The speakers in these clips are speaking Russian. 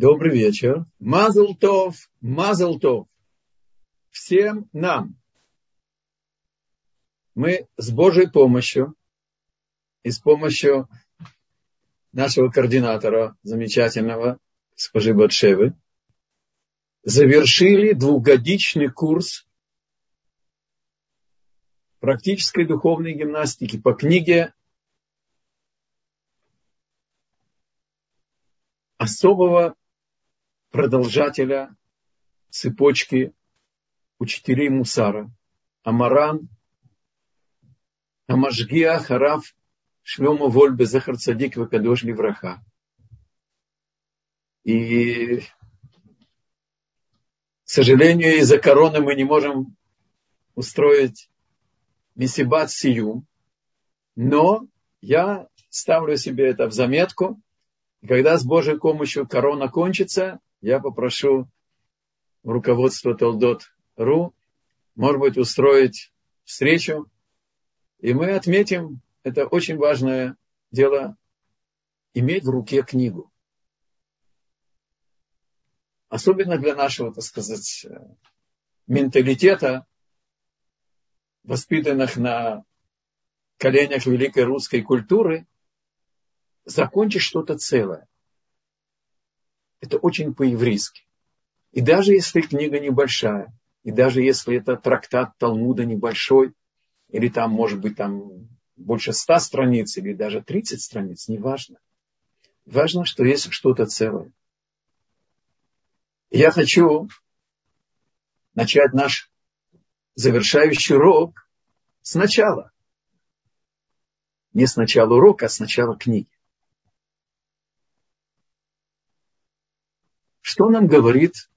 Добрый вечер. Мазлтов, Мазлтов. Всем нам. Мы с Божьей помощью и с помощью нашего координатора замечательного, госпожи Батшевы, завершили двухгодичный курс практической духовной гимнастики по книге особого продолжателя цепочки учителей Мусара, Амаран, Амашгия, Хараф, Шлема Вольбе, Захар Цадик, Вакадош Левраха. И, к сожалению, из-за короны мы не можем устроить Месибат Сию, но я ставлю себе это в заметку, когда с Божьей помощью корона кончится, я попрошу руководство Толдот.ру, может быть, устроить встречу, и мы отметим, это очень важное дело, иметь в руке книгу. Особенно для нашего, так сказать, менталитета, воспитанных на коленях великой русской культуры, закончить что-то целое. Это очень по-еврейски. И даже если книга небольшая, и даже если это трактат Талмуда небольшой, или там, может быть, там больше ста страниц, или даже 30 страниц, неважно. Важно, что есть что-то целое. Я хочу начать наш завершающий урок сначала. Не сначала урока, а сначала книги. Что нам говорит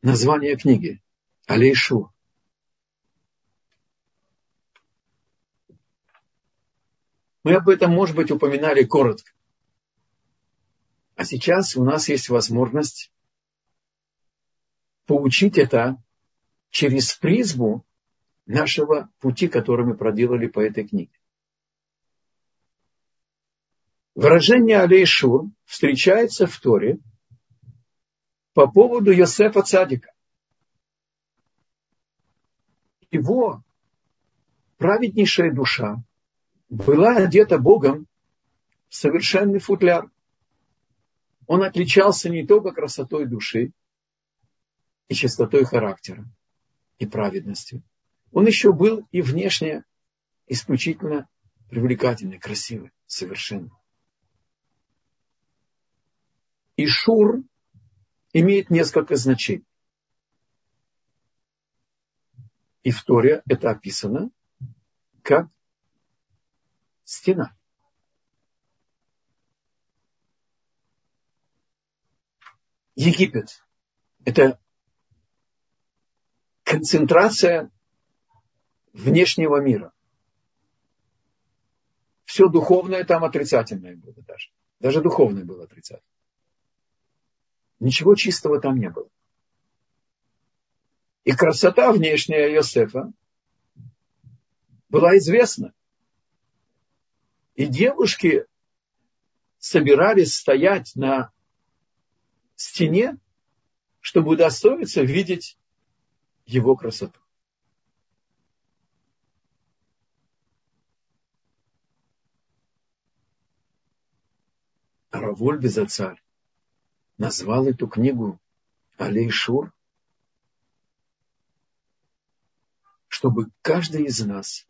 название книги? Алейшу. Мы об этом, может быть, упоминали коротко. А сейчас у нас есть возможность поучить это через призму нашего пути, который мы проделали по этой книге. Выражение Алейшур встречается в Торе по поводу Йосефа Цадика. Его праведнейшая душа была одета Богом в совершенный футляр. Он отличался не только красотой души и чистотой характера и праведностью. Он еще был и внешне исключительно привлекательный, красивый, совершенный. И Шур имеет несколько значений. И в Торе это описано как стена. Египет – это концентрация внешнего мира. Все духовное там отрицательное было даже. Даже духовное было отрицательное. Ничего чистого там не было. И красота внешняя Иосифа была известна. И девушки собирались стоять на стене, чтобы удостоиться видеть его красоту. Раволь Безацарь назвал эту книгу Алейшур, чтобы каждый из нас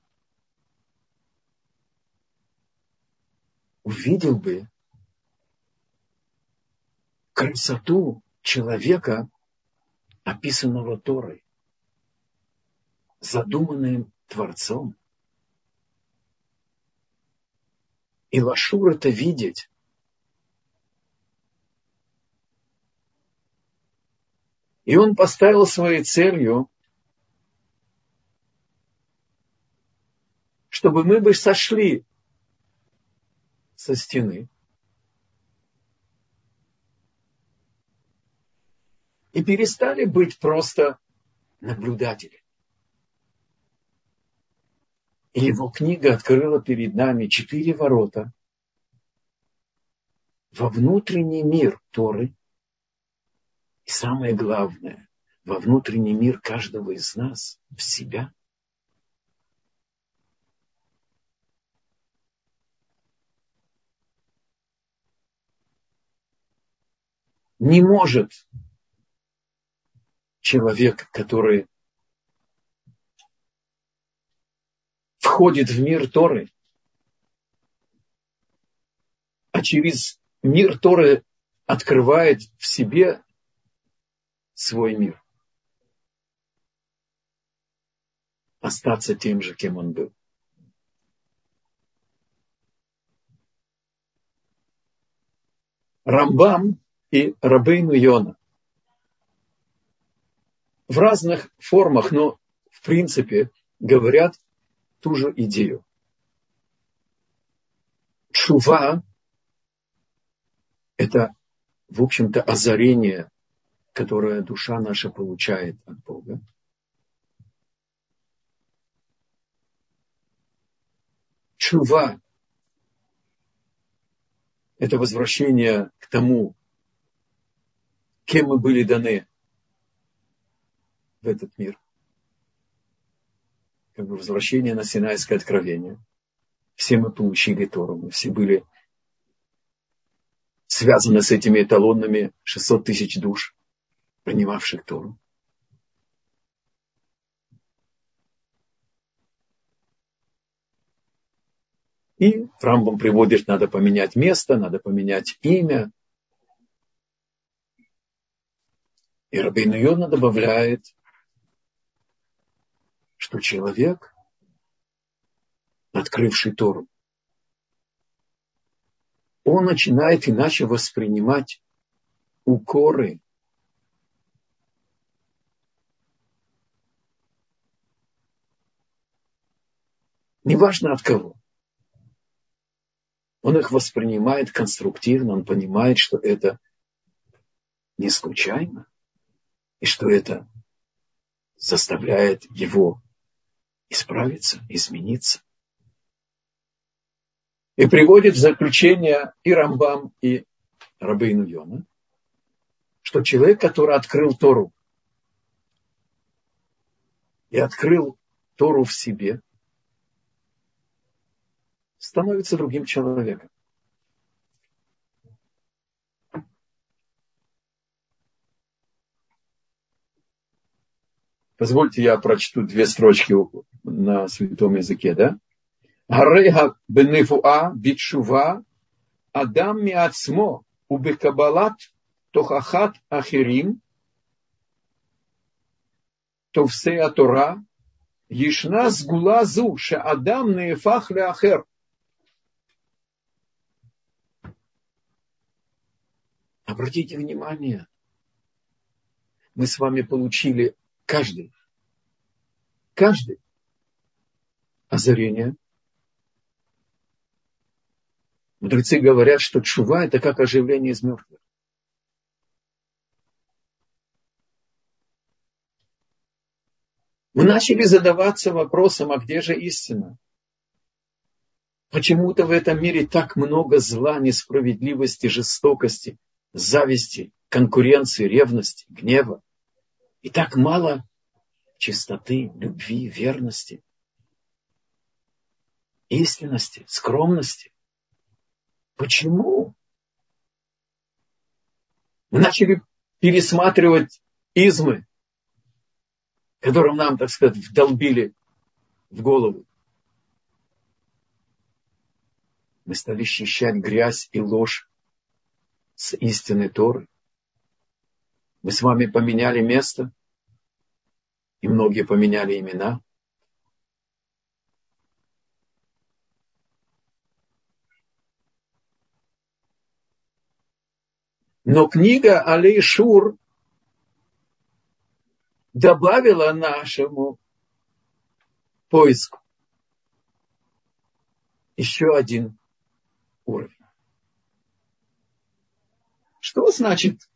увидел бы красоту человека, описанного Торой, задуманным Творцом. И Лашур это видеть И он поставил своей целью, чтобы мы бы сошли со стены и перестали быть просто наблюдателями. И его книга открыла перед нами четыре ворота во внутренний мир Торы – Самое главное, во внутренний мир каждого из нас, в себя. Не может человек, который входит в мир Торы, а через мир Торы открывает в себе свой мир. Остаться тем же, кем он был. Рамбам и Рабейну Йона в разных формах, но в принципе говорят ту же идею. Шува – это, в общем-то, озарение которое душа наша получает от Бога. Чува – это возвращение к тому, кем мы были даны в этот мир. Как бы возвращение на Синайское откровение. Все мы получили Тору, мы все были связаны с этими эталонными 600 тысяч душ принимавших Тору. И Рамбам приводит, надо поменять место, надо поменять имя. И Рабейн Йона добавляет, что человек, открывший Тору, он начинает иначе воспринимать укоры Неважно от кого. Он их воспринимает конструктивно, он понимает, что это не случайно, и что это заставляет его исправиться, измениться. И приводит в заключение и Рамбам, и Рабейну Йона, что человек, который открыл Тору и открыл Тору в себе, становится другим человеком. Позвольте, я прочту две строчки на святом языке, да? Гареха бенефуа бичува адам миацмо убекабалат тохахат ахирим товсе атора ешна сгула зу ше адам неефах ахер Обратите внимание, мы с вами получили каждый, каждый озарение. Мудрецы говорят, что чува – это как оживление из мертвых. Мы начали задаваться вопросом, а где же истина? Почему-то в этом мире так много зла, несправедливости, жестокости – зависти, конкуренции, ревности, гнева. И так мало чистоты, любви, верности, истинности, скромности. Почему? Мы начали пересматривать измы, которым нам, так сказать, вдолбили в голову. Мы стали счищать грязь и ложь с истины Торы. Мы с вами поменяли место, и многие поменяли имена. Но книга Алейшур добавила нашему поиску еще один уровень. Что значит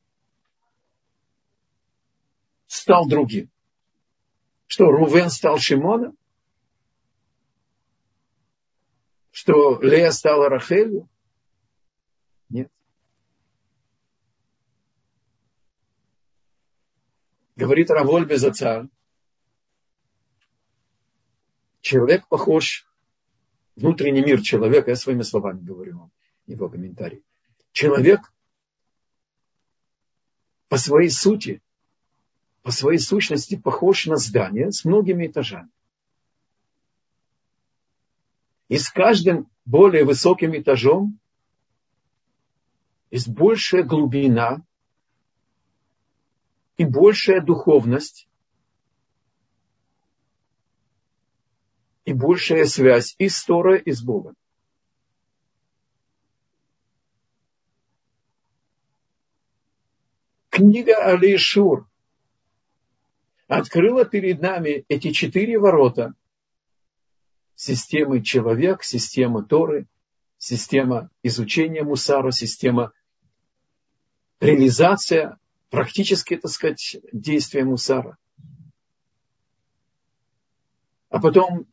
стал другим? Что Рувен стал Шимоном? Что Лея стала Рахелью? Нет. говорит Раволь Безацар, человек похож, внутренний мир человека, я своими словами говорю вам, его комментарий. Человек по своей сути, по своей сущности похож на здание с многими этажами. И с каждым более высоким этажом есть большая глубина и большая духовность, и большая связь и с Торой, и с Богом. Книга Алишур открыла перед нами эти четыре ворота системы человек, системы Торы, система изучения Мусара, система реализация, практически, так сказать, действия Мусара. А потом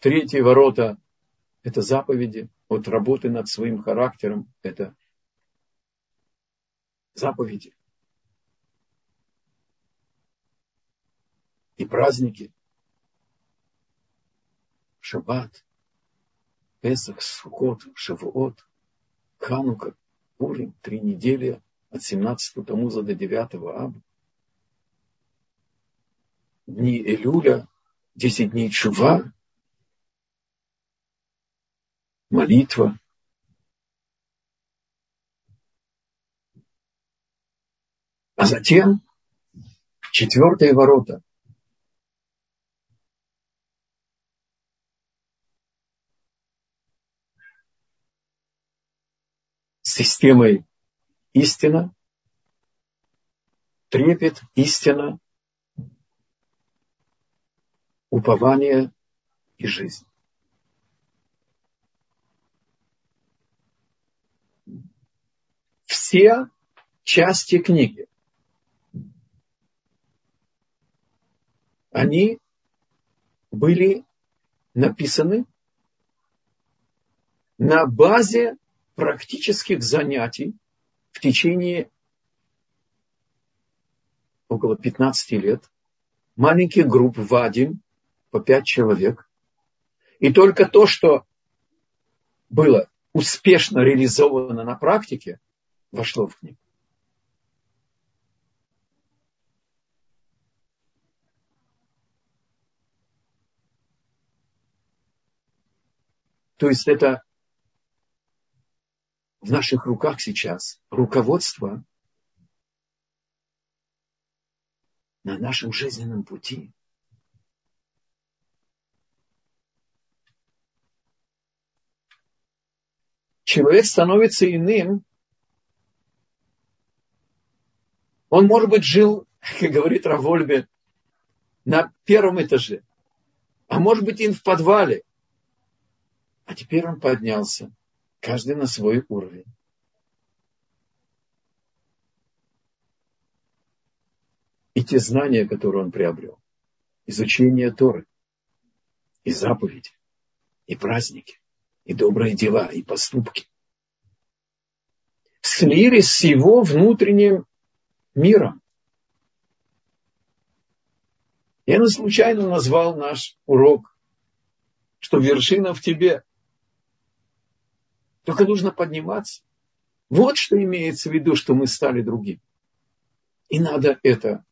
третьи ворота – это заповеди, от работы над своим характером – это заповеди. И праздники. Шаббат, Песах, Сукот, Шавуот, Ханука, Пурим, три недели от 17 Тамуза до 9 Аба. Дни Элюля, 10 дней Чува, молитва. А затем четвертые ворота. Системой истина, трепет, истина, упование и жизнь. Все части книги, они были написаны на базе практических занятий, в течение около 15 лет маленьких групп вадим по пять человек. И только то, что было успешно реализовано на практике, вошло в книгу. То есть это в наших руках сейчас руководство на нашем жизненном пути. Человек становится иным. Он, может быть, жил, как говорит Равольбе, на первом этаже, а может быть, и в подвале. А теперь он поднялся Каждый на свой уровень. И те знания, которые он приобрел, изучение Торы, и заповеди, и праздники, и добрые дела, и поступки, слились с его внутренним миром. Я не случайно назвал наш урок, что вершина в тебе. Только нужно подниматься. Вот что имеется в виду, что мы стали другим. И надо это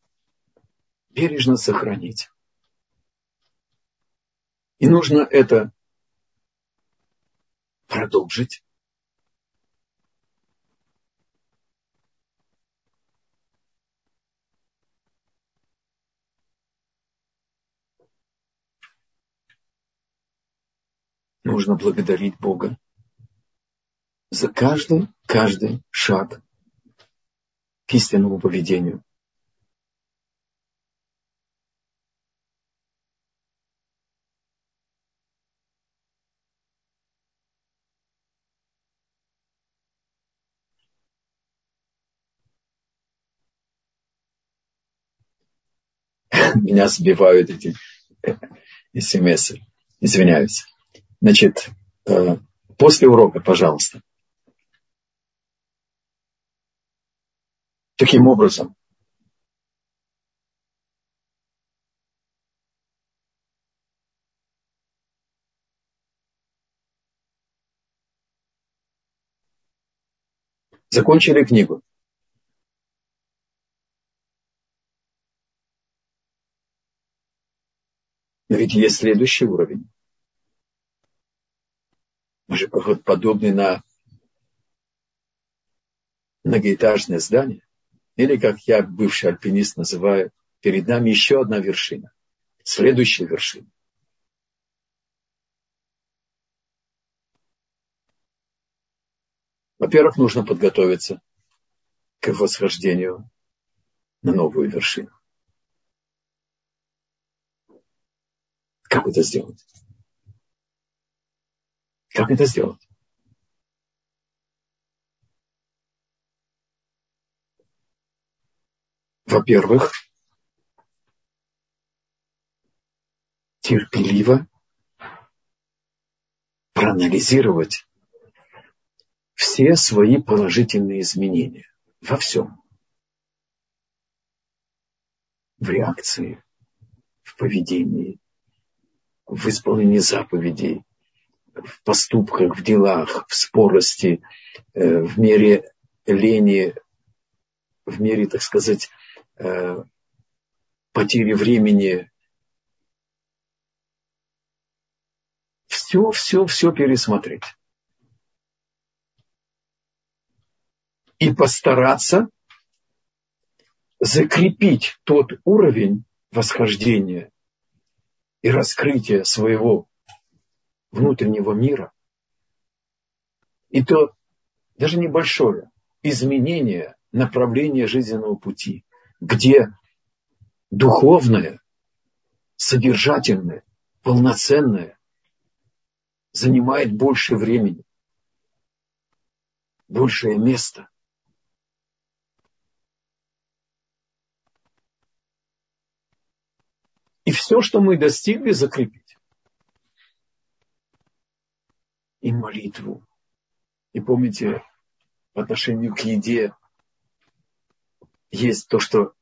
бережно сохранить. И нужно это продолжить. Нужно благодарить Бога за каждый, каждый шаг к истинному поведению. Меня сбивают эти смс. Извиняюсь. Значит, э, после урока, пожалуйста. таким образом. Закончили книгу. Но ведь есть следующий уровень. Может, подобный на многоэтажное здание. Или, как я, бывший альпинист, называю, перед нами еще одна вершина. Следующая вершина. Во-первых, нужно подготовиться к восхождению на новую вершину. Как это сделать? Как это сделать? Во-первых, терпеливо проанализировать все свои положительные изменения во всем. В реакции, в поведении, в исполнении заповедей, в поступках, в делах, в спорости, э, в мере лени, в мере, так сказать, потери времени. Все, все, все пересмотреть. И постараться закрепить тот уровень восхождения и раскрытия своего внутреннего мира, и то даже небольшое изменение направления жизненного пути, где духовное, содержательное, полноценное занимает больше времени, большее место. И все, что мы достигли, закрепить. И молитву. И помните, по отношению к еде есть то, что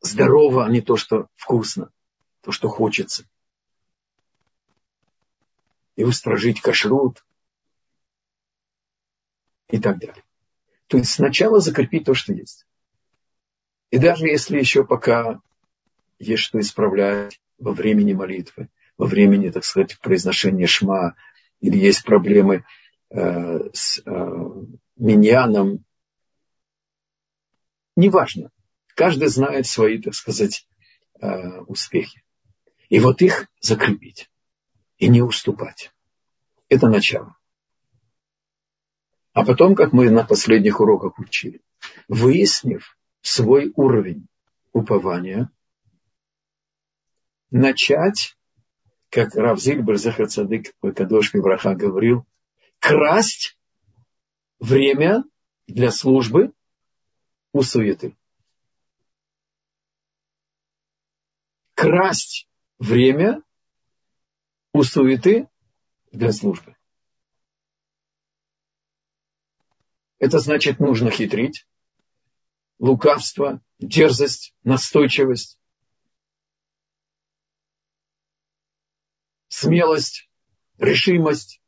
здорово, а не то, что вкусно, то, что хочется. И устражить кашрут и так далее. То есть сначала закрепить то, что есть. И даже если еще пока есть что исправлять во времени молитвы, во времени, так сказать, произношения шма, или есть проблемы э, с э, миньяном. Неважно. Каждый знает свои, так сказать, э, успехи. И вот их закрепить и не уступать. Это начало. А потом, как мы на последних уроках учили, выяснив свой уровень упования, начать, как Рав Зильбер Захарцадык Кадош Браха говорил, красть время для службы у суеты. Красть время у суеты для службы. Это значит, нужно хитрить, лукавство, дерзость, настойчивость, смелость, решимость.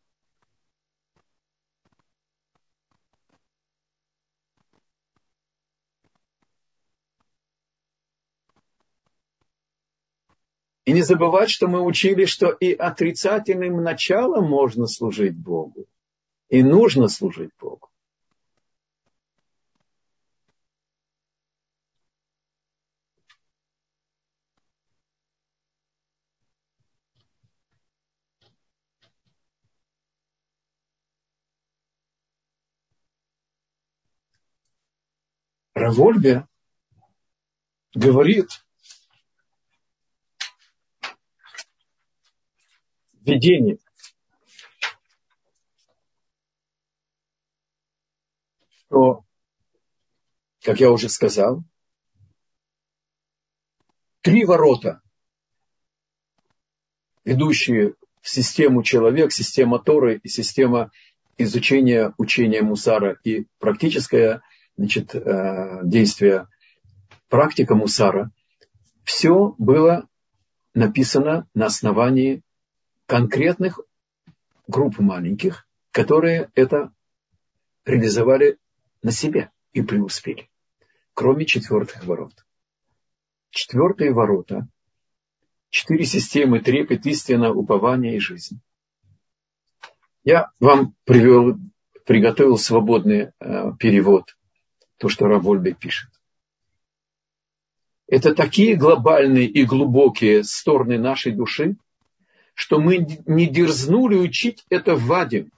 И не забывать, что мы учили, что и отрицательным началом можно служить Богу. И нужно служить Богу. Равольбе говорит видение, что, как я уже сказал, три ворота, ведущие в систему человек, система Торы и система изучения учения Мусара. И практическая значит, э, действия практика Мусара, все было написано на основании конкретных групп маленьких, которые это реализовали на себя и преуспели. Кроме четвертых ворот. Четвертые ворота, четыре системы трепет, истина, упование и жизнь. Я вам привел, приготовил свободный э, перевод, то, что Равольбе пишет. Это такие глобальные и глубокие стороны нашей души, что мы не дерзнули учить это в Ваде.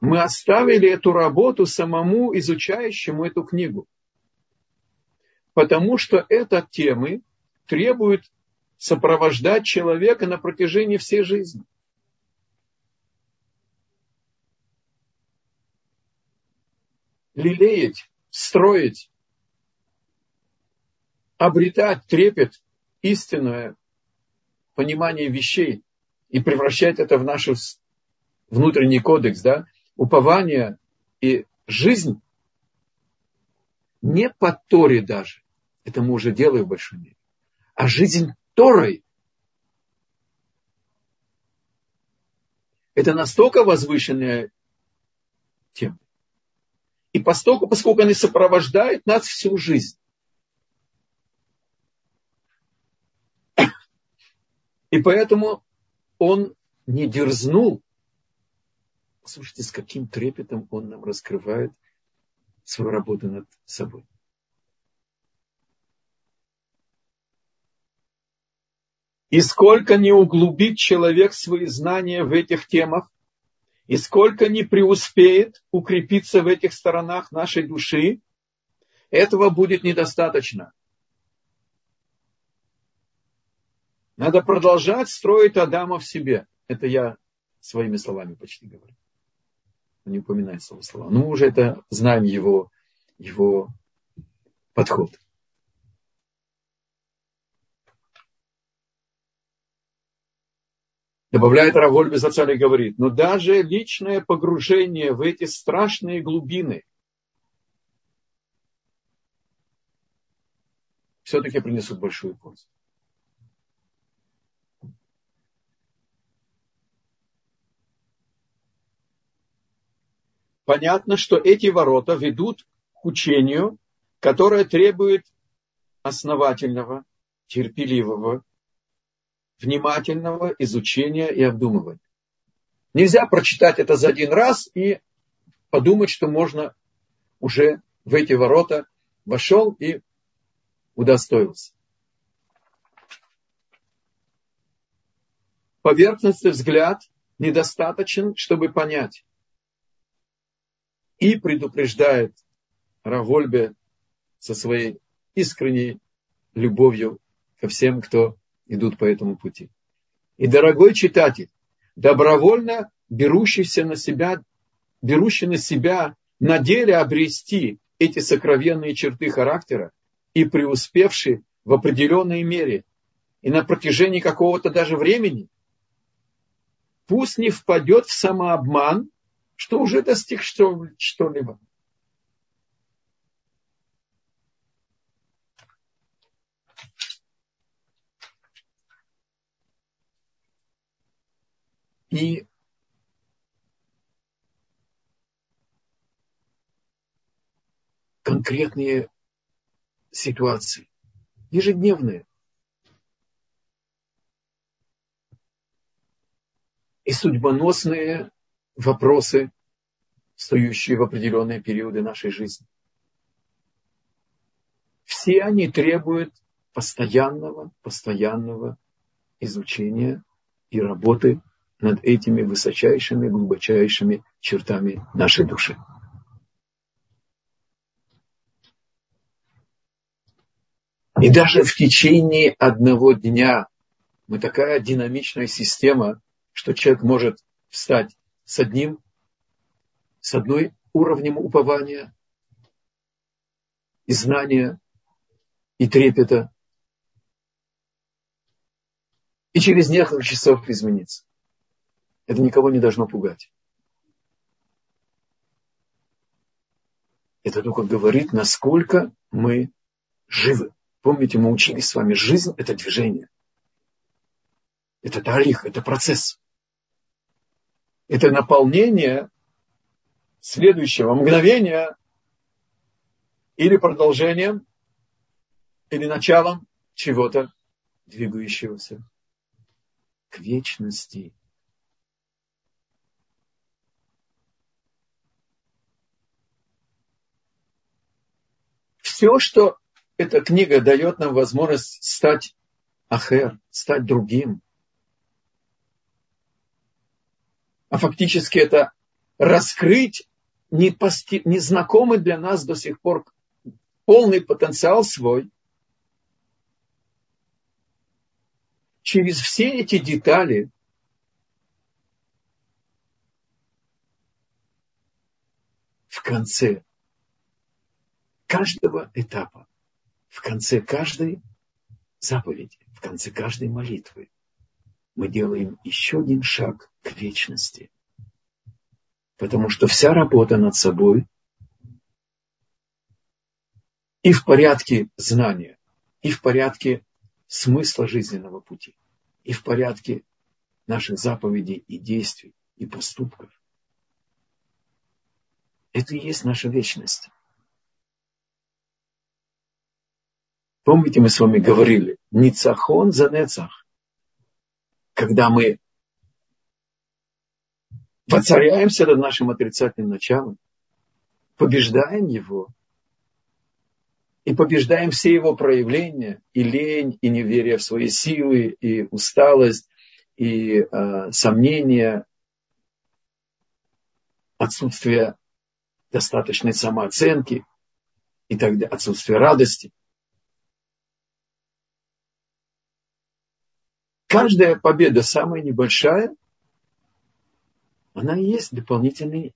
Мы оставили эту работу самому изучающему эту книгу. Потому что это темы требуют сопровождать человека на протяжении всей жизни. Лелеять, строить, обретать трепет, истинное понимание вещей и превращать это в наш внутренний кодекс, да, упование и жизнь не по Торе даже, это мы уже делаем в большой мере, а жизнь Торой. Это настолько возвышенная тема. И поскольку, поскольку они сопровождают нас всю жизнь. И поэтому он не дерзнул. Слушайте, с каким трепетом он нам раскрывает свою работу над собой. И сколько не углубит человек свои знания в этих темах, и сколько не преуспеет укрепиться в этих сторонах нашей души, этого будет недостаточно. Надо продолжать строить Адама в себе. Это я своими словами почти говорю. Не упоминаю слово слова. Мы уже это знаем его, его подход. Добавляет Раволь Безацали говорит, но даже личное погружение в эти страшные глубины все-таки принесут большую пользу. Понятно, что эти ворота ведут к учению, которое требует основательного, терпеливого, внимательного изучения и обдумывания. Нельзя прочитать это за один раз и подумать, что можно уже в эти ворота вошел и удостоился. Поверхностный взгляд недостаточен, чтобы понять. И предупреждает Равольбе со своей искренней любовью ко всем, кто идут по этому пути. И, дорогой читатель, добровольно берущийся на себя, берущий на себя на деле обрести эти сокровенные черты характера и преуспевший в определенной мере и на протяжении какого-то даже времени, пусть не впадет в самообман, что уже достиг что-либо. И конкретные ситуации, ежедневные. И судьбоносные вопросы, стоящие в определенные периоды нашей жизни. Все они требуют постоянного, постоянного изучения и работы над этими высочайшими, глубочайшими чертами нашей души. И даже в течение одного дня мы такая динамичная система, что человек может встать с одним, с одной уровнем упования и знания, и трепета, и через несколько часов измениться. Это никого не должно пугать. Это только говорит, насколько мы живы. Помните, мы учились с вами, жизнь – это движение. Это талих, это процесс. Это наполнение следующего мгновения или продолжением, или началом чего-то двигающегося к вечности. Все, что эта книга дает нам возможность стать ахер, стать другим. А фактически это раскрыть незнакомый для нас до сих пор полный потенциал свой – через все эти детали в конце каждого этапа, в конце каждой заповеди, в конце каждой молитвы мы делаем еще один шаг к вечности. Потому что вся работа над собой и в порядке знания, и в порядке смысла жизненного пути и в порядке наших заповедей и действий и поступков. Это и есть наша вечность. Помните, мы с вами говорили, Ницахон за Нецах. Когда мы воцаряемся над нашим отрицательным началом, побеждаем его – и побеждаем все его проявления, и лень, и неверие в свои силы, и усталость, и э, сомнения, отсутствие достаточной самооценки и так далее, отсутствие радости. Каждая победа, самая небольшая, она и есть дополнительный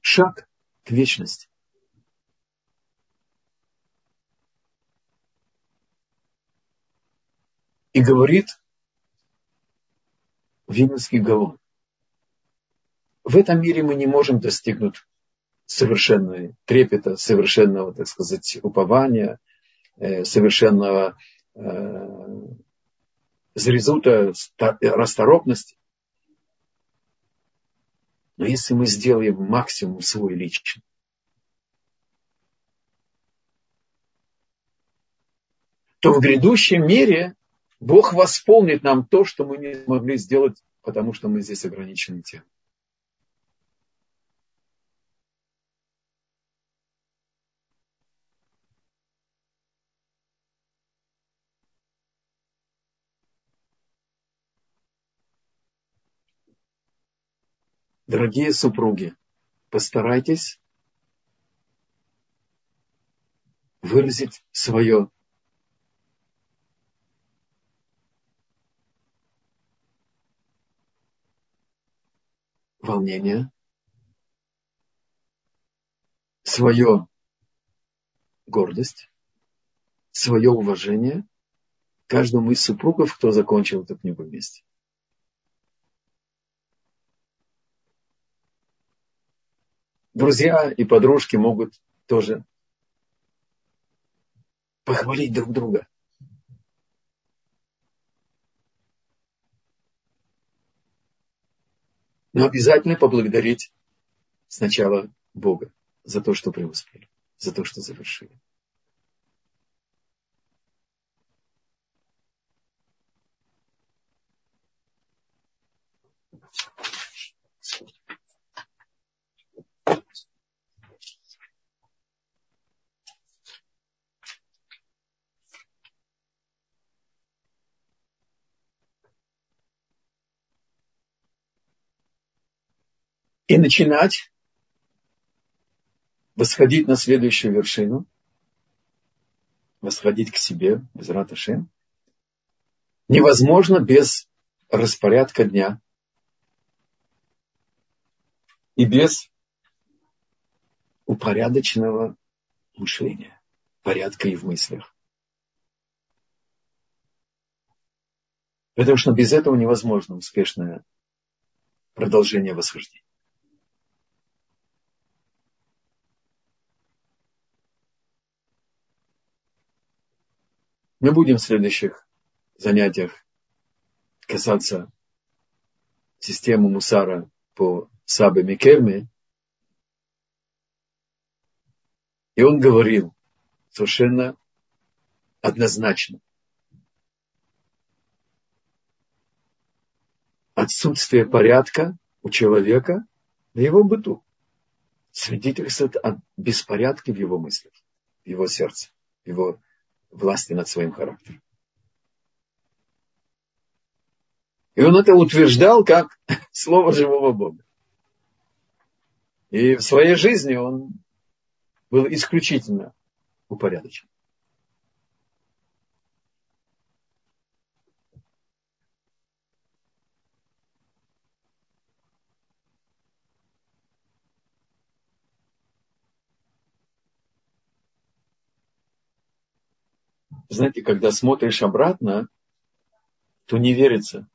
шаг к вечности. И говорит Вильнюсский Гаон. В этом мире мы не можем достигнуть совершенного трепета, совершенного, так сказать, упования, э, совершенного зрезута, расторопности. Но если мы сделаем максимум свой личный, то в грядущем мире Бог восполнит нам то, что мы не смогли сделать, потому что мы здесь ограничены тем. Дорогие супруги, постарайтесь выразить свое волнение, свою гордость, свое уважение каждому из супругов, кто закончил эту книгу вместе. Друзья и подружки могут тоже похвалить друг друга. Но обязательно поблагодарить сначала Бога за то, что преуспели, за то, что завершили. И начинать восходить на следующую вершину, восходить к себе, без раташем, невозможно без распорядка дня и без упорядоченного мышления, порядка и в мыслях. Потому что без этого невозможно успешное продолжение восхождения. Мы будем в следующих занятиях касаться системы мусара по Сабе Микерме, И он говорил совершенно однозначно. Отсутствие порядка у человека на его быту свидетельствует о беспорядке в его мыслях, в его сердце, в его власти над своим характером. И он это утверждал как слово живого Бога. И в своей жизни он был исключительно упорядочен. Знаете, когда смотришь обратно, то не верится,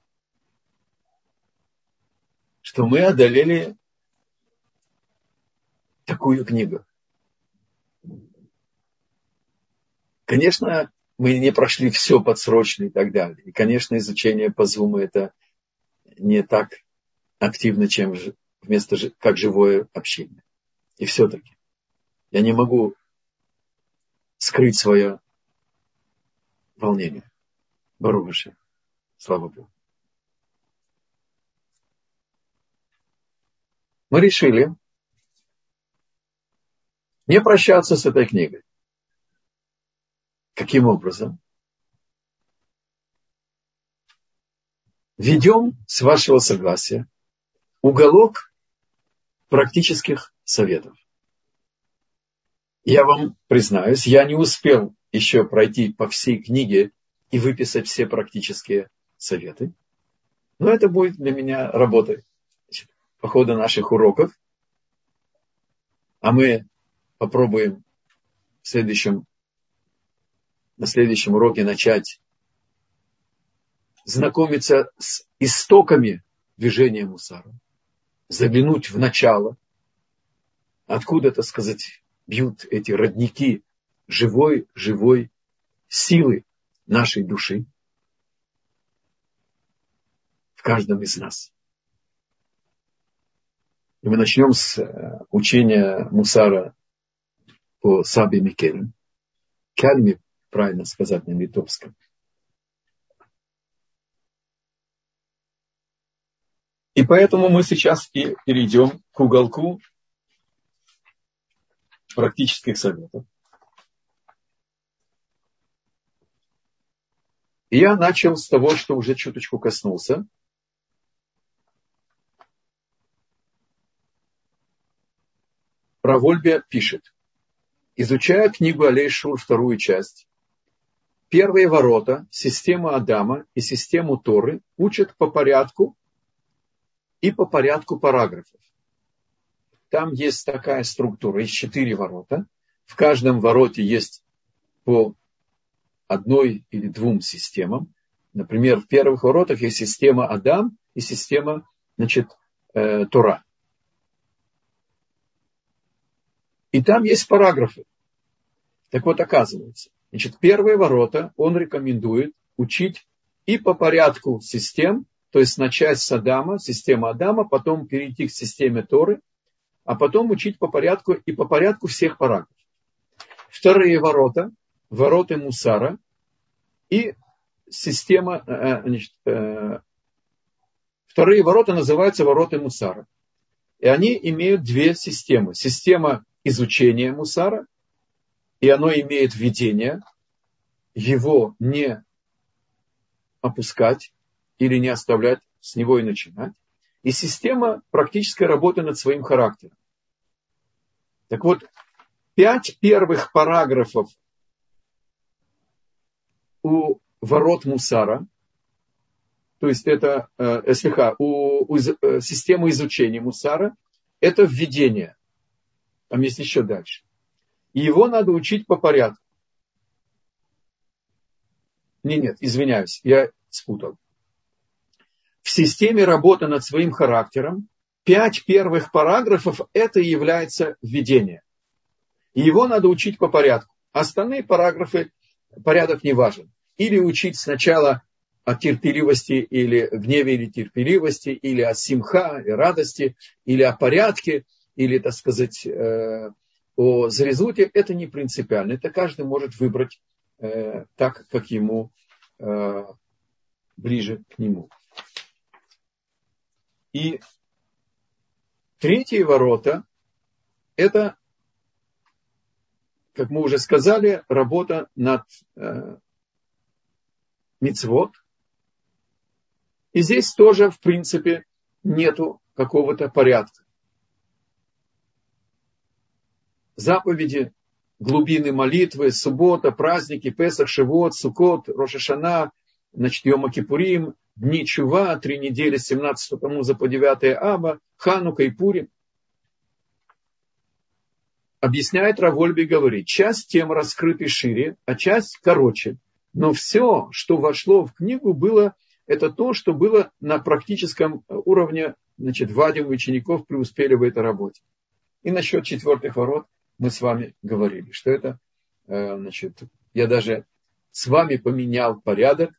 что мы одолели такую книгу. Конечно, мы не прошли все подсрочно и так далее. И, конечно, изучение по Zoom это не так активно, чем вместо как живое общение. И все-таки я не могу скрыть свое волнение. Барубаши. Слава Богу. Мы решили не прощаться с этой книгой. Каким образом? Ведем, с вашего согласия, уголок практических советов. Я вам признаюсь, я не успел еще пройти по всей книге и выписать все практические советы. Но это будет для меня работой Значит, по ходу наших уроков. А мы попробуем в следующем, на следующем уроке начать знакомиться с истоками движения мусара, заглянуть в начало, откуда, так сказать, бьют эти родники живой, живой силы нашей души в каждом из нас. И мы начнем с э, учения Мусара по Саби Микелю. Кальми, правильно сказать на литовском. И поэтому мы сейчас и перейдем к уголку практических советов. Я начал с того, что уже чуточку коснулся. Про Вольбе пишет. Изучая книгу Алейшур, вторую часть, первые ворота, систему Адама и систему Торы учат по порядку и по порядку параграфов. Там есть такая структура, есть четыре ворота. В каждом вороте есть по одной или двум системам. Например, в первых воротах есть система Адам и система значит, э, Тора. И там есть параграфы. Так вот, оказывается, значит, первые ворота он рекомендует учить и по порядку систем, то есть начать с Адама, система Адама, потом перейти к системе Торы, а потом учить по порядку и по порядку всех параграфов. Вторые ворота, ворота Мусара, и система, э, э, значит, э, вторые ворота называются ворота Мусара. И они имеют две системы. Система изучения Мусара, и оно имеет введение, его не опускать или не оставлять, с него и начинать. И система практической работы над своим характером. Так вот, пять первых параграфов у ворот мусара, то есть это, э, э слегка, у, у э, системы изучения мусара, это введение. Там есть еще дальше. И его надо учить по порядку. Не, нет, извиняюсь, я спутал. В системе работы над своим характером пять первых параграфов это и является введение. И его надо учить по порядку. Остальные параграфы порядок не важен. Или учить сначала о терпеливости или гневе или терпеливости, или о симха и радости, или о порядке, или, так сказать, э, о зарезуте, это не принципиально. Это каждый может выбрать э, так, как ему э, ближе к нему. И третьи ворота – это, как мы уже сказали, работа над э, мицвод. И здесь тоже, в принципе, нету какого-то порядка. Заповеди, глубины молитвы, суббота, праздники, Песах, Шивот, Сукот, Рошашана, значит, Йома Кипурим, Дни Чува, три недели с 17 Тамуза по 9 Аба, Ханука и Пурим. Объясняет Равольби говорит, часть тем раскрыты шире, а часть короче. Но все, что вошло в книгу, было это то, что было на практическом уровне, значит, Вадим учеников преуспели в этой работе. И насчет четвертых ворот мы с вами говорили, что это, э, значит, я даже с вами поменял порядок,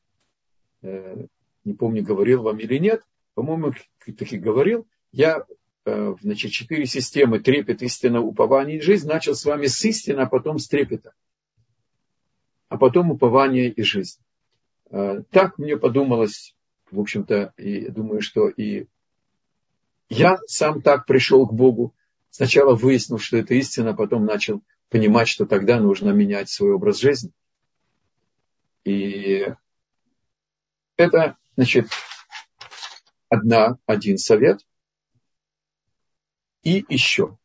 э, не помню, говорил вам или нет, по-моему, таки говорил, я, э, значит, четыре системы, трепет, истина, упование и жизнь, начал с вами с истины, а потом с трепета, а потом упование и жизнь. Так мне подумалось, в общем-то, и думаю, что и я сам так пришел к Богу, сначала выяснил, что это истина, а потом начал понимать, что тогда нужно менять свой образ жизни. И это, значит, одна, один совет. И еще.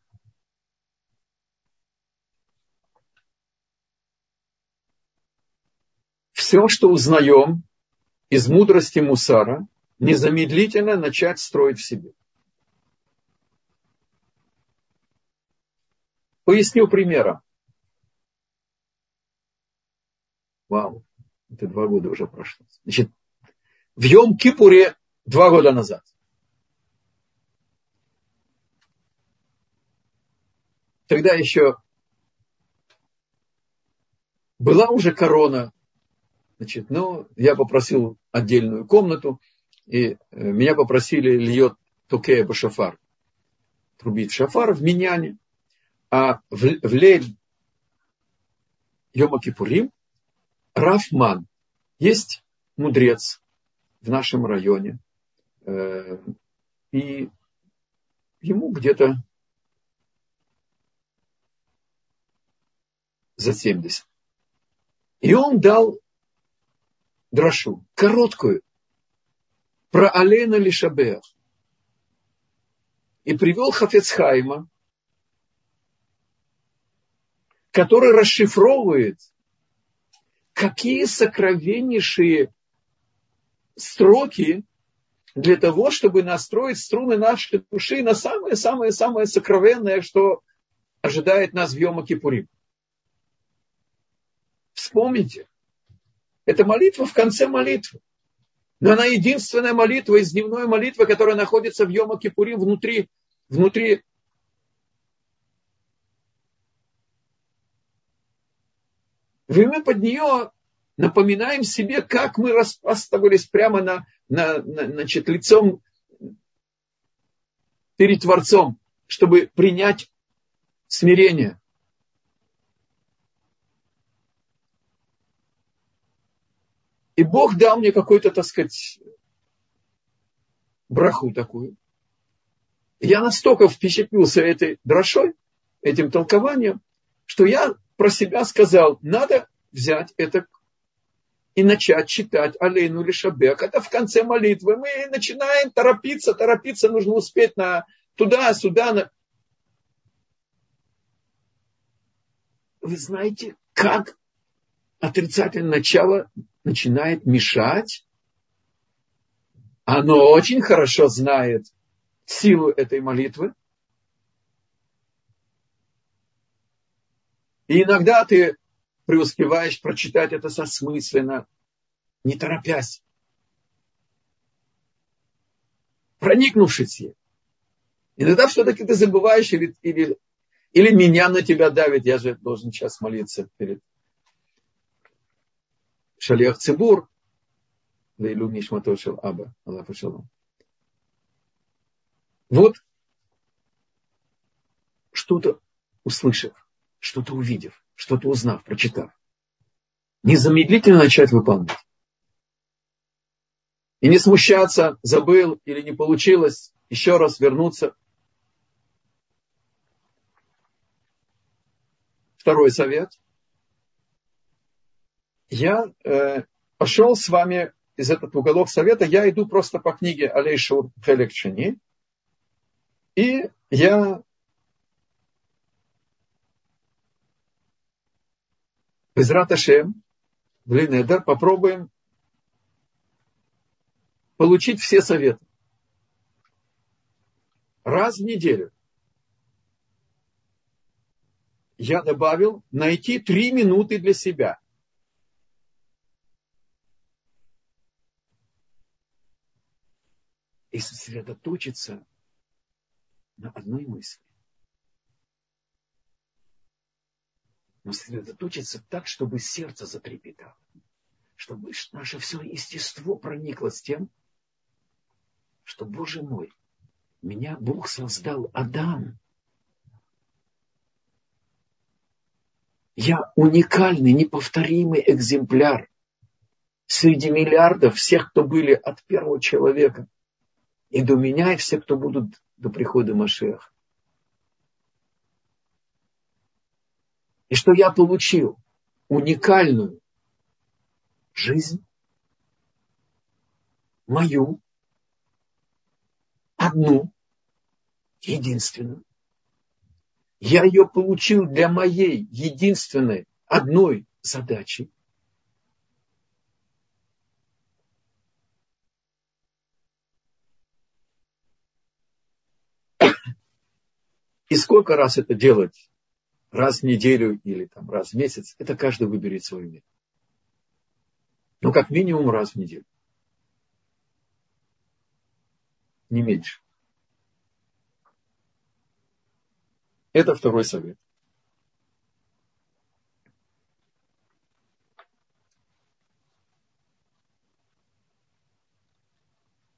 Все, что узнаем из мудрости Мусара, незамедлительно начать строить в себе. Поясню примером. Вау, это два года уже прошло. Значит, в Йом-Кипуре два года назад. Тогда еще была уже корона. Значит, ну, я попросил отдельную комнату, и э, меня попросили льет Токея Башафар, трубить шафар в Миняне. А в, в Лель Йома Кипурим Рафман есть мудрец в нашем районе. Э, и ему где-то за 70. И он дал дрошу, короткую, про Алена Лишабех. И привел Хафецхайма, который расшифровывает, какие сокровеннейшие строки для того, чтобы настроить струны нашей души на самое-самое-самое сокровенное, что ожидает нас в Йома Кипурим. Вспомните, это молитва в конце молитвы. Но она единственная молитва из дневной молитвы, которая находится в Йома Кипурим внутри, внутри мы под нее напоминаем себе, как мы распастывались прямо на, на, на значит, лицом перед Творцом, чтобы принять смирение. И Бог дал мне какой-то, так сказать, браху такую. я настолько впечатлился этой дрошой, этим толкованием, что я про себя сказал, надо взять это и начать читать Алейну Лишабек. Это в конце молитвы. Мы начинаем торопиться, торопиться, нужно успеть на туда-сюда. На... Вы знаете, как отрицательное начало начинает мешать? Оно очень хорошо знает силу этой молитвы. И иногда ты преуспеваешь прочитать это сосмысленно, не торопясь. Проникнувшись ей. Иногда все-таки ты забываешь или, или, или меня на тебя давит. Я же должен сейчас молиться перед Шалех Цибур. Лейлу Нишматошел Аба. Аллаху шалом. Вот что-то услышав, что-то увидев, что-то узнав, прочитав, незамедлительно начать выполнять. И не смущаться, забыл или не получилось, еще раз вернуться. Второй совет. Я э, пошел с вами из этого уголок совета, я иду просто по книге Алейшур Хелекчини, и я без Раташем, Блинедер, попробуем получить все советы. Раз в неделю. Я добавил найти три минуты для себя. И сосредоточиться на одной мысли. Сосредоточиться так, чтобы сердце затрепетало. Чтобы наше все естество прониклось тем, что, Боже мой, меня Бог создал Адам. Я уникальный, неповторимый экземпляр среди миллиардов всех, кто были от первого человека и до меня, и все, кто будут до прихода Машеха. И что я получил уникальную жизнь, мою, одну, единственную. Я ее получил для моей единственной, одной задачи. И сколько раз это делать? Раз в неделю или там, раз в месяц? Это каждый выберет свой мир. Но как минимум раз в неделю. не меньше. Это второй совет.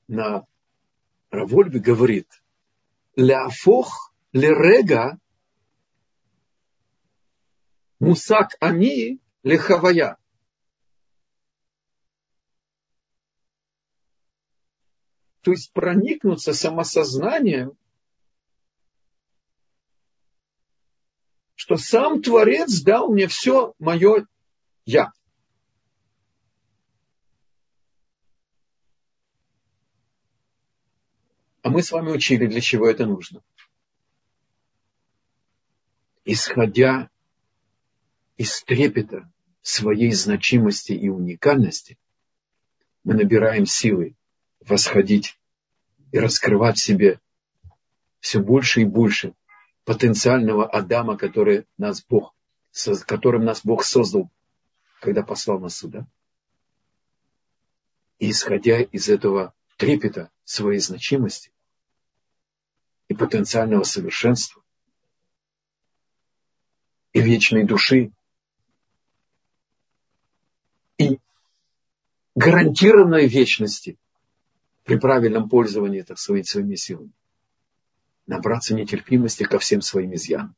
На Равольбе говорит, ляфох лерега мусак ани лехавая. То есть проникнуться самосознанием, что сам Творец дал мне все мое я. А мы с вами учили, для чего это нужно. Исходя из трепета своей значимости и уникальности, мы набираем силы восходить и раскрывать себе все больше и больше потенциального Адама, который нас Бог, которым нас Бог создал, когда послал нас сюда. И исходя из этого трепета своей значимости и потенциального совершенства и вечной души, гарантированной вечности – при правильном пользовании так сказать, своими силами. Набраться нетерпимости ко всем своим изъянам.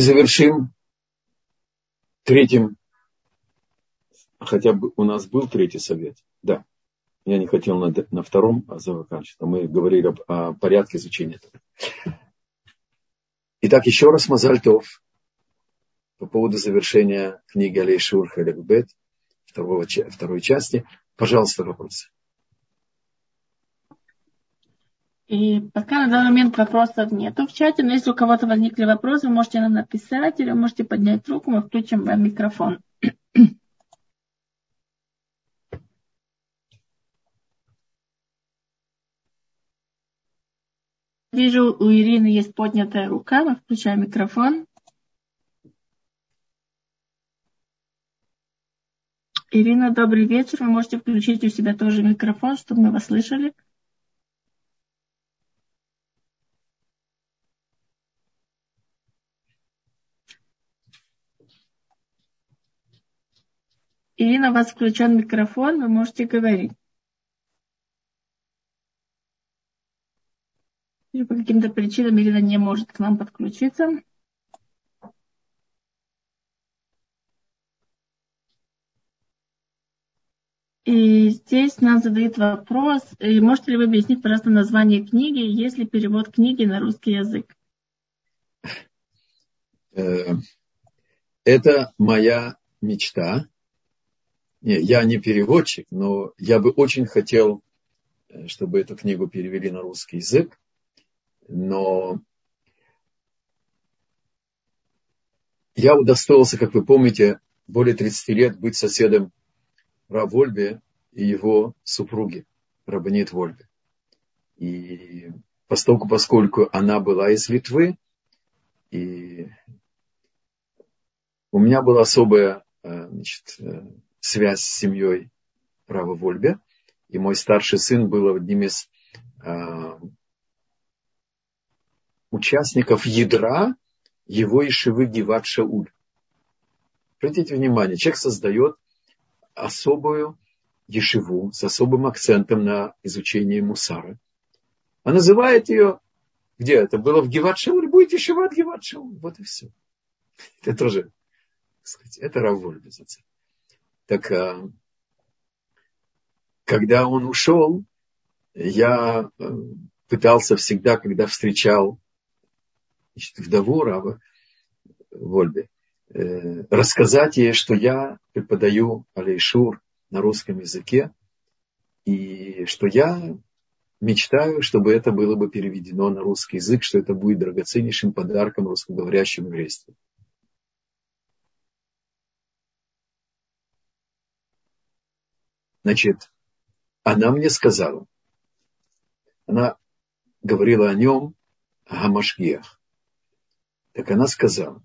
И завершим третьим, хотя бы у нас был третий совет, да. Я не хотел на, на втором а заканчивать, мы говорили об, о порядке изучения этого. Итак, еще раз Мазальтов по поводу завершения книги Алейшур Халякбет, второй части. Пожалуйста, вопросы. И пока на данный момент вопросов нет в чате, но если у кого-то возникли вопросы, вы можете нам написать или можете поднять руку, мы включим вам микрофон. Вижу, у Ирины есть поднятая рука. Мы включаем микрофон. Ирина, добрый вечер. Вы можете включить у себя тоже микрофон, чтобы мы вас слышали. Ирина, у вас включен микрофон, вы можете говорить. Или по каким-то причинам Ирина не может к нам подключиться. И здесь нам задают вопрос, и можете ли вы объяснить, пожалуйста, название книги, есть ли перевод книги на русский язык? Э, это моя мечта. Не, я не переводчик, но я бы очень хотел, э, чтобы эту книгу перевели на русский язык. Но я удостоился, как вы помните, более 30 лет быть соседом Рав Вольбе и его супруги, Рабанит Вольбе. И поскольку, поскольку она была из Литвы, и у меня была особая э, значит, э, связь с семьей Рава Вольбе. И мой старший сын был одним из э, участников ядра его Ишивы Гиват Шауль. Обратите внимание, человек создает особую ешиву с особым акцентом на изучение мусара. А называет ее, где это было, в Гиват Шауль, будет ешива от Гиват Шауль. Вот и все. Это тоже, сказать, это Раволь без отца. Так а, когда он ушел, я э, пытался всегда, когда встречал значит, вдову Рава Вольбе, э, рассказать ей, что я преподаю Алейшур на русском языке, и что я мечтаю, чтобы это было бы переведено на русский язык, что это будет драгоценнейшим подарком русскоговорящим еврейству. Значит, она мне сказала, она говорила о нем, о Гамашгиях. Так она сказала,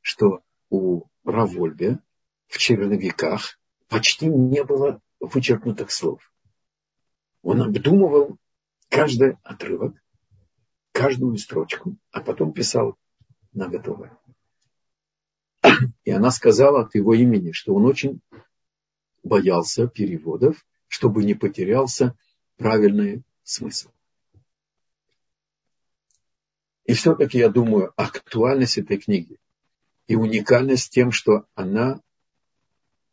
что у Равольбе в черновиках почти не было вычеркнутых слов. Он обдумывал каждый отрывок, каждую строчку, а потом писал на готовое. И она сказала от его имени, что он очень боялся переводов, чтобы не потерялся правильный смысл. И все-таки я думаю, актуальность этой книги и уникальность тем, что она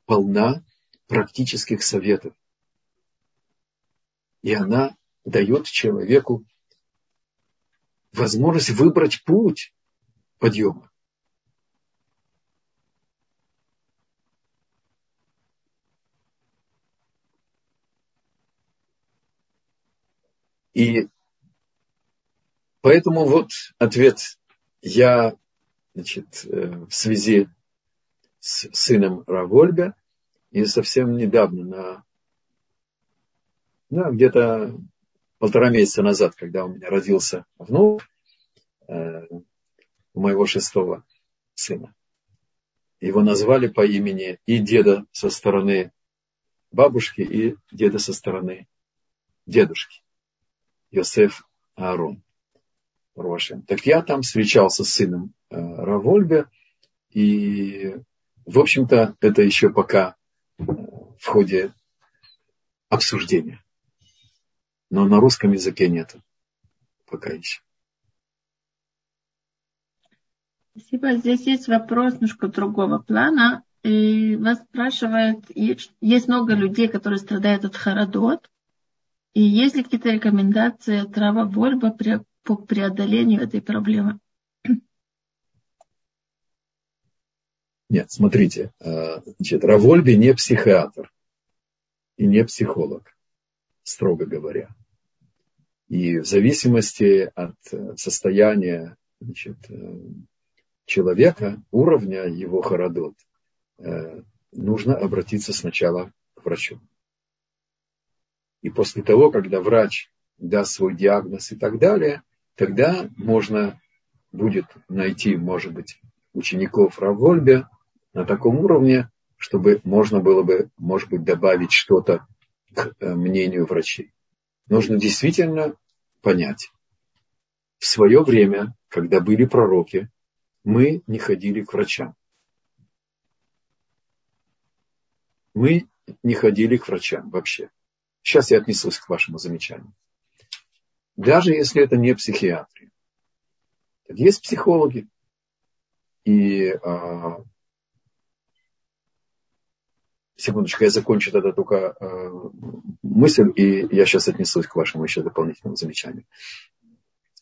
полна практических советов. И она дает человеку возможность выбрать путь подъема. И поэтому вот ответ. Я значит, э, в связи с сыном Равольга и совсем недавно, на, ну, где-то полтора месяца назад, когда у меня родился внук, э, у моего шестого сына. Его назвали по имени и деда со стороны бабушки, и деда со стороны дедушки. Йосеф Аарон. Так я там встречался с сыном э, Равольбе, и, в общем-то, это еще пока э, в ходе обсуждения. Но на русском языке нет. Пока еще. Спасибо. Здесь есть вопрос немножко другого плана. И вас спрашивают, есть много людей, которые страдают от харадот, и есть ли какие-то рекомендации от Рава Вольба по преодолению этой проблемы? Нет, смотрите, э, значит, Равольби не психиатр и не психолог, строго говоря. И в зависимости от э, состояния значит, э, человека, уровня его хородот, нужно обратиться сначала к врачу. И после того, когда врач даст свой диагноз и так далее, тогда можно будет найти, может быть, учеников Равольбе на таком уровне, чтобы можно было бы, может быть, добавить что-то к э, мнению врачей. Нужно действительно понять. В свое время, когда были пророки, мы не ходили к врачам. Мы не ходили к врачам вообще. Сейчас я отнесусь к вашему замечанию. Даже если это не психиатрия. Есть психологи. И а, секундочку, я закончу тогда только а, мысль, и я сейчас отнесусь к вашему еще дополнительному замечанию.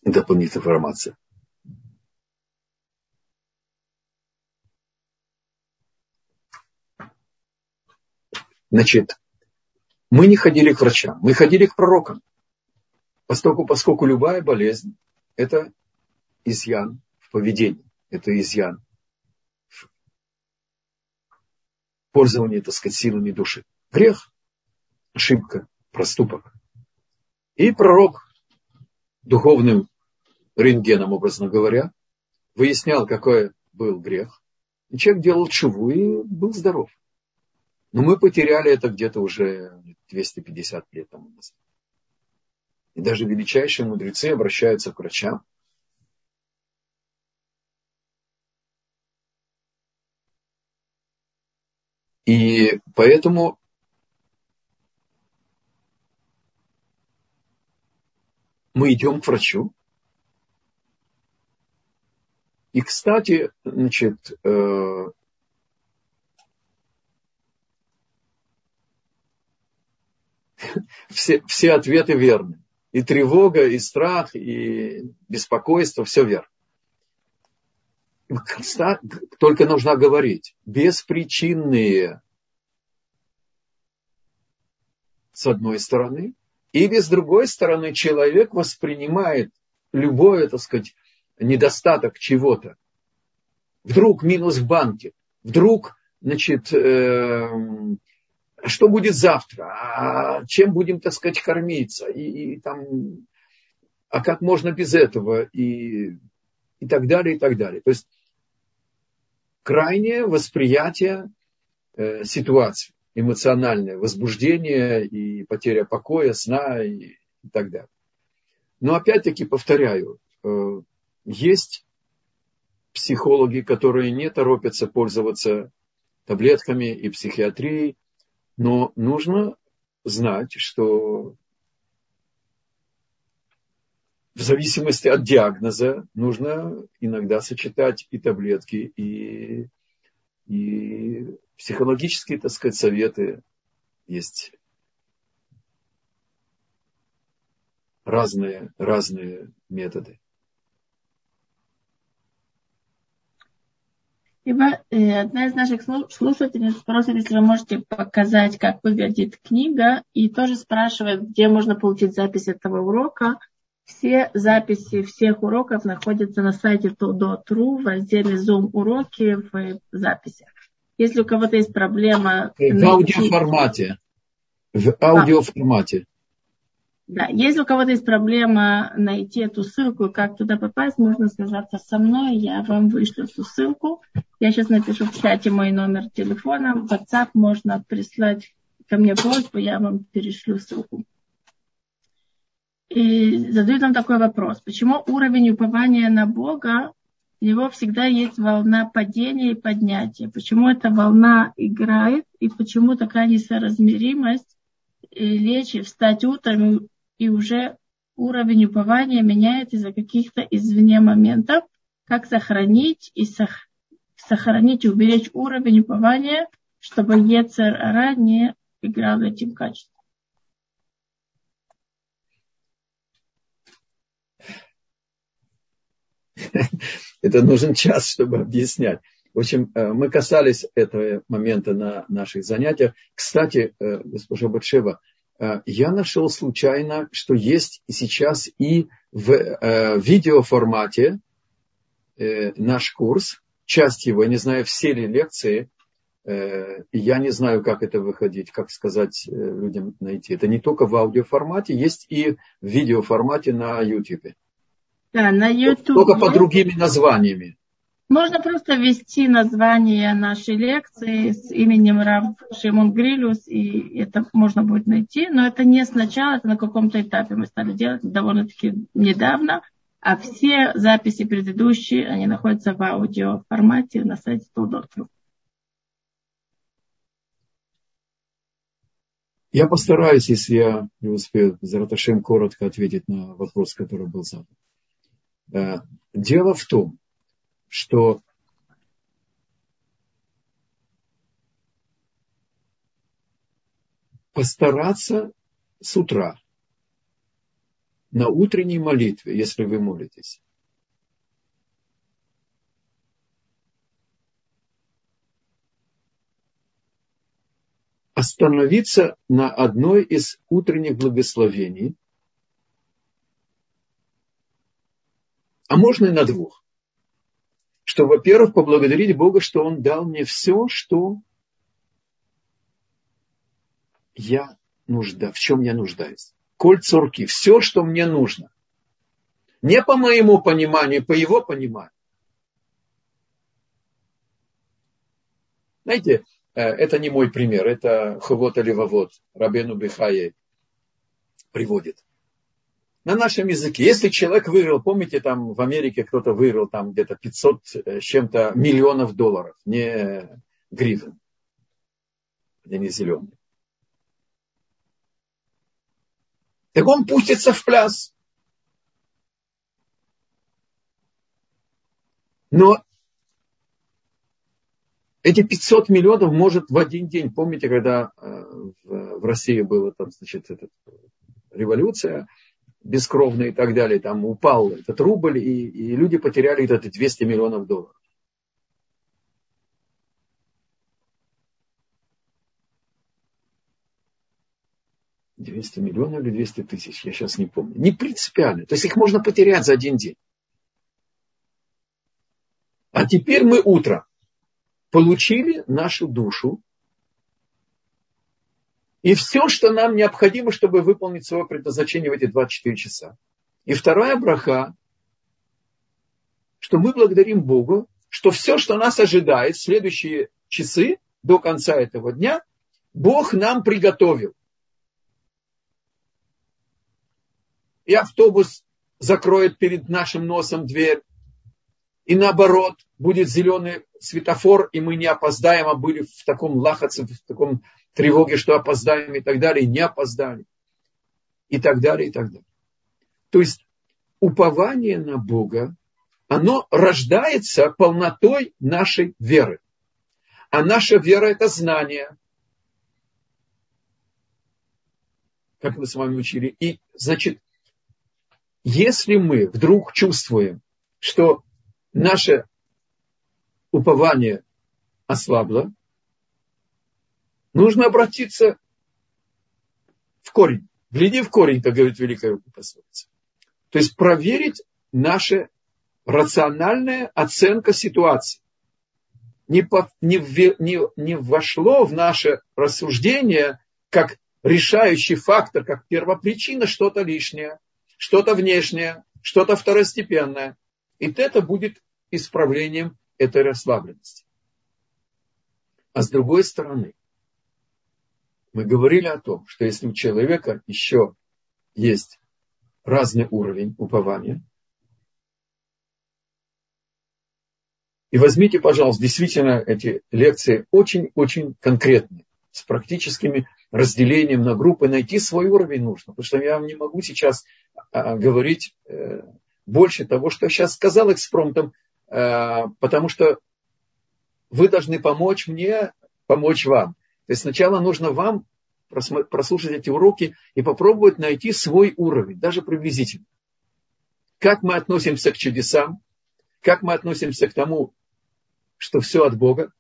Дополнительная информация. Значит, мы не ходили к врачам, мы ходили к пророкам. Поскольку, поскольку любая болезнь – это изъян в поведении, это изъян в пользовании, так сказать, силами души. Грех, ошибка, проступок. И пророк духовным рентгеном, образно говоря, выяснял, какой был грех. И человек делал чуву и был здоров. Но мы потеряли это где-то уже 250 лет тому назад. И даже величайшие мудрецы обращаются к врачам. И поэтому мы идем к врачу. И, кстати, значит, все, все ответы верны. И тревога, и страх, и беспокойство, все верно. Только нужно говорить, беспричинные с одной стороны, или с другой стороны человек воспринимает любое, так сказать, недостаток чего-то. Вдруг минус в банке, вдруг, значит, э, что будет завтра, а чем будем, так сказать, кормиться, и, и там, а как можно без этого, и, и так далее, и так далее. То есть крайнее восприятие э, ситуации, эмоциональное возбуждение и потеря покоя, сна и, и так далее. Но опять-таки повторяю, э, есть психологи, которые не торопятся пользоваться таблетками и психиатрией, но нужно знать, что в зависимости от диагноза нужно иногда сочетать и таблетки, и, и психологические, так сказать, советы. Есть разные, разные методы. Ибо э, одна из наших слушательниц спросит, если вы можете показать, как выглядит книга, и тоже спрашивает, где можно получить запись этого урока. Все записи всех уроков находятся на сайте todo.ru в разделе Zoom уроки в записях. Если у кого-то есть проблема... В аудиоформате. В аудиоформате. Да, если у кого-то есть проблема найти эту ссылку как туда попасть, можно связаться со мной, я вам вышлю эту ссылку. Я сейчас напишу в чате мой номер телефона. В WhatsApp можно прислать ко мне просьбу, я вам перешлю ссылку. И задают нам такой вопрос. Почему уровень упования на Бога, у него всегда есть волна падения и поднятия? Почему эта волна играет и почему такая несоразмеримость и лечь и встать утром и уже уровень упования меняет из-за каких-то извне моментов, как сохранить и сох... сохранить и уберечь уровень упования, чтобы Ецер не играл этим качеством. Это нужен час, чтобы объяснять. В общем, э, мы касались этого момента на наших занятиях. Кстати, э, госпожа Батшева, я нашел случайно, что есть сейчас и в э, видеоформате э, наш курс, часть его, я не знаю, все ли лекции, я не знаю, как это выходить, как сказать людям найти. Это не только в аудиоформате, есть и в видеоформате на YouTube. Да, на YouTube. Только по другими названиями. Можно просто ввести название нашей лекции с именем Рав Шимон Грилюс, и это можно будет найти, но это не сначала, это на каком-то этапе мы стали делать довольно-таки недавно, а все записи предыдущие, они находятся в аудио формате на сайте Тулдотру. Я постараюсь, если я не успею, Зараташем коротко ответить на вопрос, который был задан. Э, дело в том, что постараться с утра на утренней молитве, если вы молитесь, остановиться на одной из утренних благословений, а можно и на двух что, во-первых, поблагодарить Бога, что Он дал мне все, что я нужда, в чем я нуждаюсь. Коль цурки, все, что мне нужно. Не по моему пониманию, по его пониманию. Знаете, э, это не мой пример, это Хавот Аливавод, Рабену Бихае приводит на нашем языке. Если человек выиграл, помните, там в Америке кто-то выиграл там где-то 500 э, с чем-то миллионов долларов, не гривен, где не зеленый. Так он пустится в пляс. Но эти 500 миллионов может в один день, помните, когда э, в России была там, значит, эта революция, бескровный и так далее, там упал этот рубль, и, и люди потеряли это 200 миллионов долларов. Двести миллионов или 200 тысяч, я сейчас не помню. Не принципиально. То есть их можно потерять за один день. А теперь мы утром получили нашу душу, и все, что нам необходимо, чтобы выполнить свое предназначение в эти 24 часа. И вторая браха, что мы благодарим Богу, что все, что нас ожидает в следующие часы до конца этого дня, Бог нам приготовил. И автобус закроет перед нашим носом дверь. И наоборот, будет зеленый светофор, и мы не опоздаем, а были в таком лахаце, в таком тревоги, что опоздаем и так далее, не опоздали. И так далее, и так далее. То есть упование на Бога, оно рождается полнотой нашей веры. А наша вера – это знание. Как мы с вами учили. И, значит, если мы вдруг чувствуем, что наше упование ослабло, Нужно обратиться в корень. Гляди в корень, как говорит Великая пословица. То есть проверить наша рациональная оценка ситуации. Не, по, не, не, не вошло в наше рассуждение как решающий фактор, как первопричина что-то лишнее, что-то внешнее, что-то второстепенное. И это будет исправлением этой расслабленности. А с другой стороны, мы говорили о том, что если у человека еще есть разный уровень упования, и возьмите, пожалуйста, действительно эти лекции очень-очень конкретные, с практическими разделением на группы, найти свой уровень нужно, потому что я вам не могу сейчас а, говорить э, больше того, что я сейчас сказал экспромтом, э, потому что вы должны помочь мне, помочь вам. То есть сначала нужно вам прослушать эти уроки и попробовать найти свой уровень, даже приблизительно. Как мы относимся к чудесам, как мы относимся к тому, что все от Бога,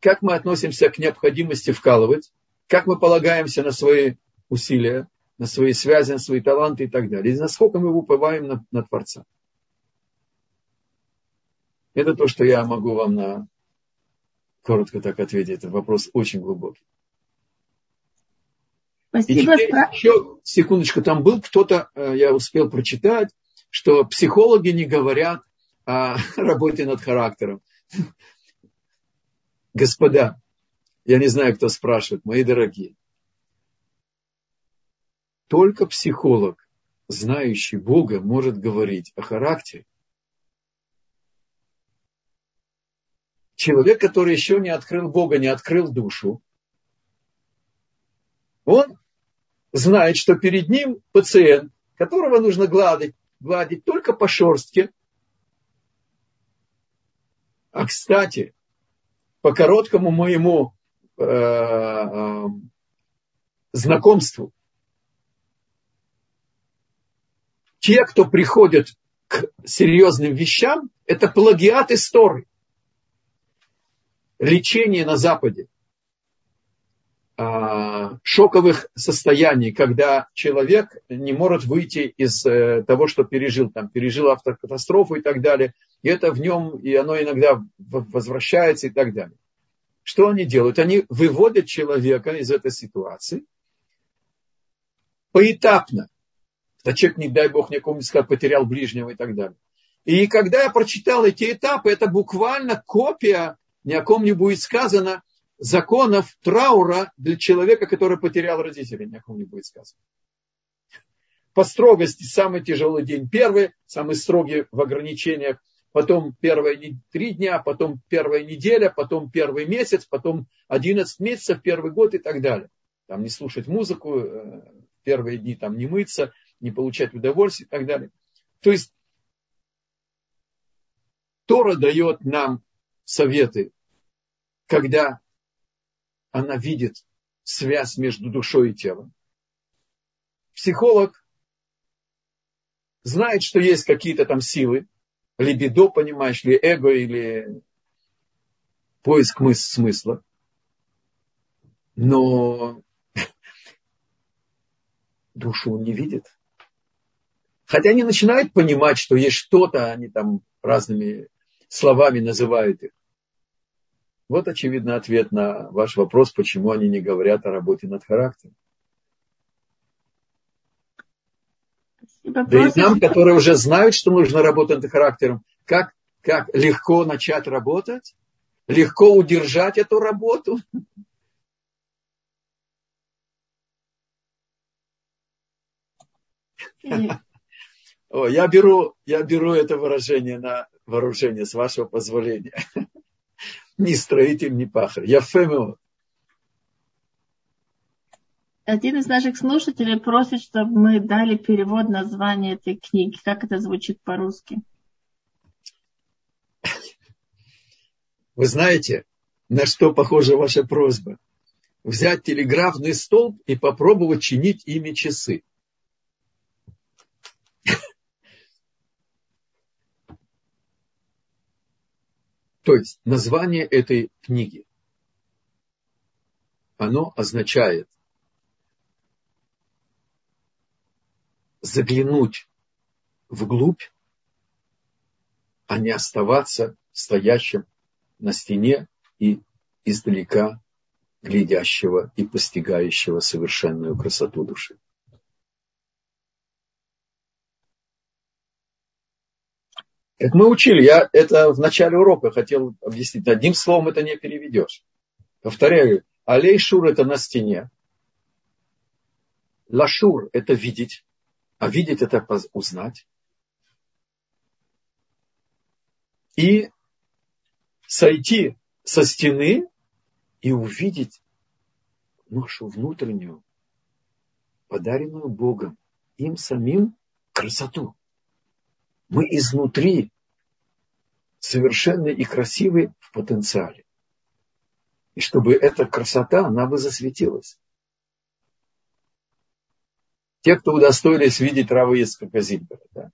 как мы относимся к необходимости вкалывать, как мы полагаемся на свои усилия, на свои связи, на свои таланты и так далее. И насколько мы уповаем на, на Творца. Это то, что я могу вам на коротко так ответить. Это вопрос очень глубокий. Спасибо. И теперь еще, секундочку, там был кто-то, э, я успел прочитать, что психологи не говорят о работе над характером. Господа, я не знаю, кто спрашивает, мои дорогие. Только психолог, знающий Бога, может говорить о характере. Человек, который еще не открыл Бога, не открыл душу, он знает, что перед ним пациент, которого нужно гладить, гладить только по шерстке. А кстати, по короткому моему э, э, знакомству, те, кто приходят к серьезным вещам, это плагиат истории. Лечение на Западе а, шоковых состояний, когда человек не может выйти из э, того, что пережил, там, пережил автокатастрофу и так далее, и это в нем, и оно иногда возвращается и так далее. Что они делают? Они выводят человека из этой ситуации поэтапно. Да человек, не дай бог, никому не сказал, потерял ближнего и так далее. И когда я прочитал эти этапы, это буквально копия, ни о ком не будет сказано – законов траура для человека, который потерял родителей, ни о ком не будет сказано. По строгости самый тяжелый день первый, самый строгий в ограничениях, потом первые три дня, потом первая неделя, потом первый месяц, потом 11 месяцев, первый год и так далее. Там не слушать музыку, э, первые дни там не мыться, не получать удовольствие и так далее. То есть Тора дает нам советы, когда она видит связь между душой и телом. Психолог знает, что есть какие-то там силы, либидо, понимаешь, ли эго, или поиск смысла. Но душу он не видит. Хотя они начинают понимать, что есть что-то, они там разными словами называют их. Вот, очевидно, ответ на ваш вопрос, почему они не говорят о работе над характером. Спасибо. Да и нам, которые уже знают, что нужно работать над характером, как, как легко начать работать, легко удержать эту работу. О, я беру, я беру это выражение на вооружение, с вашего позволения ни строитель, ни пахарь. Я фемеот. Один из наших слушателей просит, чтобы мы дали перевод названия этой книги. Как это звучит по-русски? Вы знаете, на что похожа ваша просьба? Взять телеграфный столб и попробовать чинить ими часы. То есть название этой книги, оно означает заглянуть вглубь, а не оставаться стоящим на стене и издалека глядящего и постигающего совершенную красоту души. Как мы учили, я это в начале урока хотел объяснить. Одним словом это не переведешь. Повторяю, алей шур это на стене. Лашур это видеть, а видеть это узнать. И сойти со стены и увидеть нашу внутреннюю, подаренную Богом, им самим красоту. Мы изнутри совершенный и красивый в потенциале. И чтобы эта красота, она бы засветилась. Те, кто удостоились видеть Рава Ицкака Зильбера, да.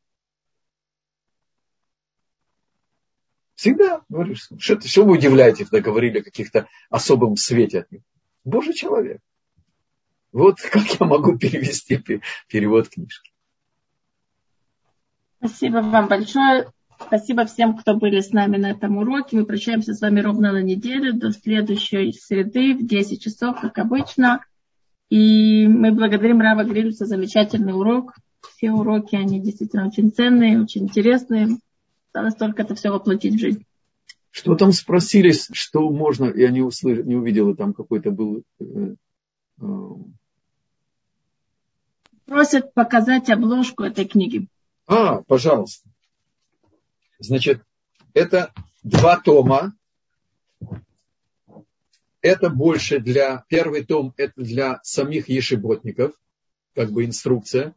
Всегда говоришь, что, что вы удивляетесь, когда говорили о каких-то особом свете от них. Божий человек. Вот как я могу перевести перевод книжки. Спасибо вам большое. Спасибо всем, кто были с нами на этом уроке. Мы прощаемся с вами ровно на неделю до следующей среды в 10 часов, как обычно. И мы благодарим Рава Грилю за замечательный урок. Все уроки, они действительно очень ценные, очень интересные. Осталось только это все воплотить в жизнь. Что там спросили, что можно, я не, услышал, не увидела, там какой-то был... Э, э, Просят показать обложку этой книги. А, пожалуйста. Значит, это два тома. Это больше для... Первый том это для самих ешеботников, как бы инструкция.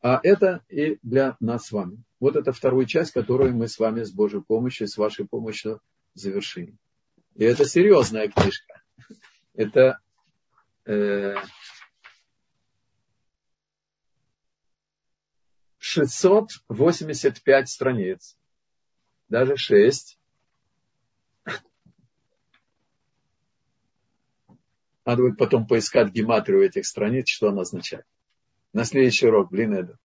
А это и для нас с вами. Вот это вторая часть, которую мы с вами с Божьей помощью, с вашей помощью завершили. И это серьезная книжка. Это э, 685 страниц. Даже 6. Надо будет потом поискать гематрию этих страниц, что она означает. На следующий урок, блин, это.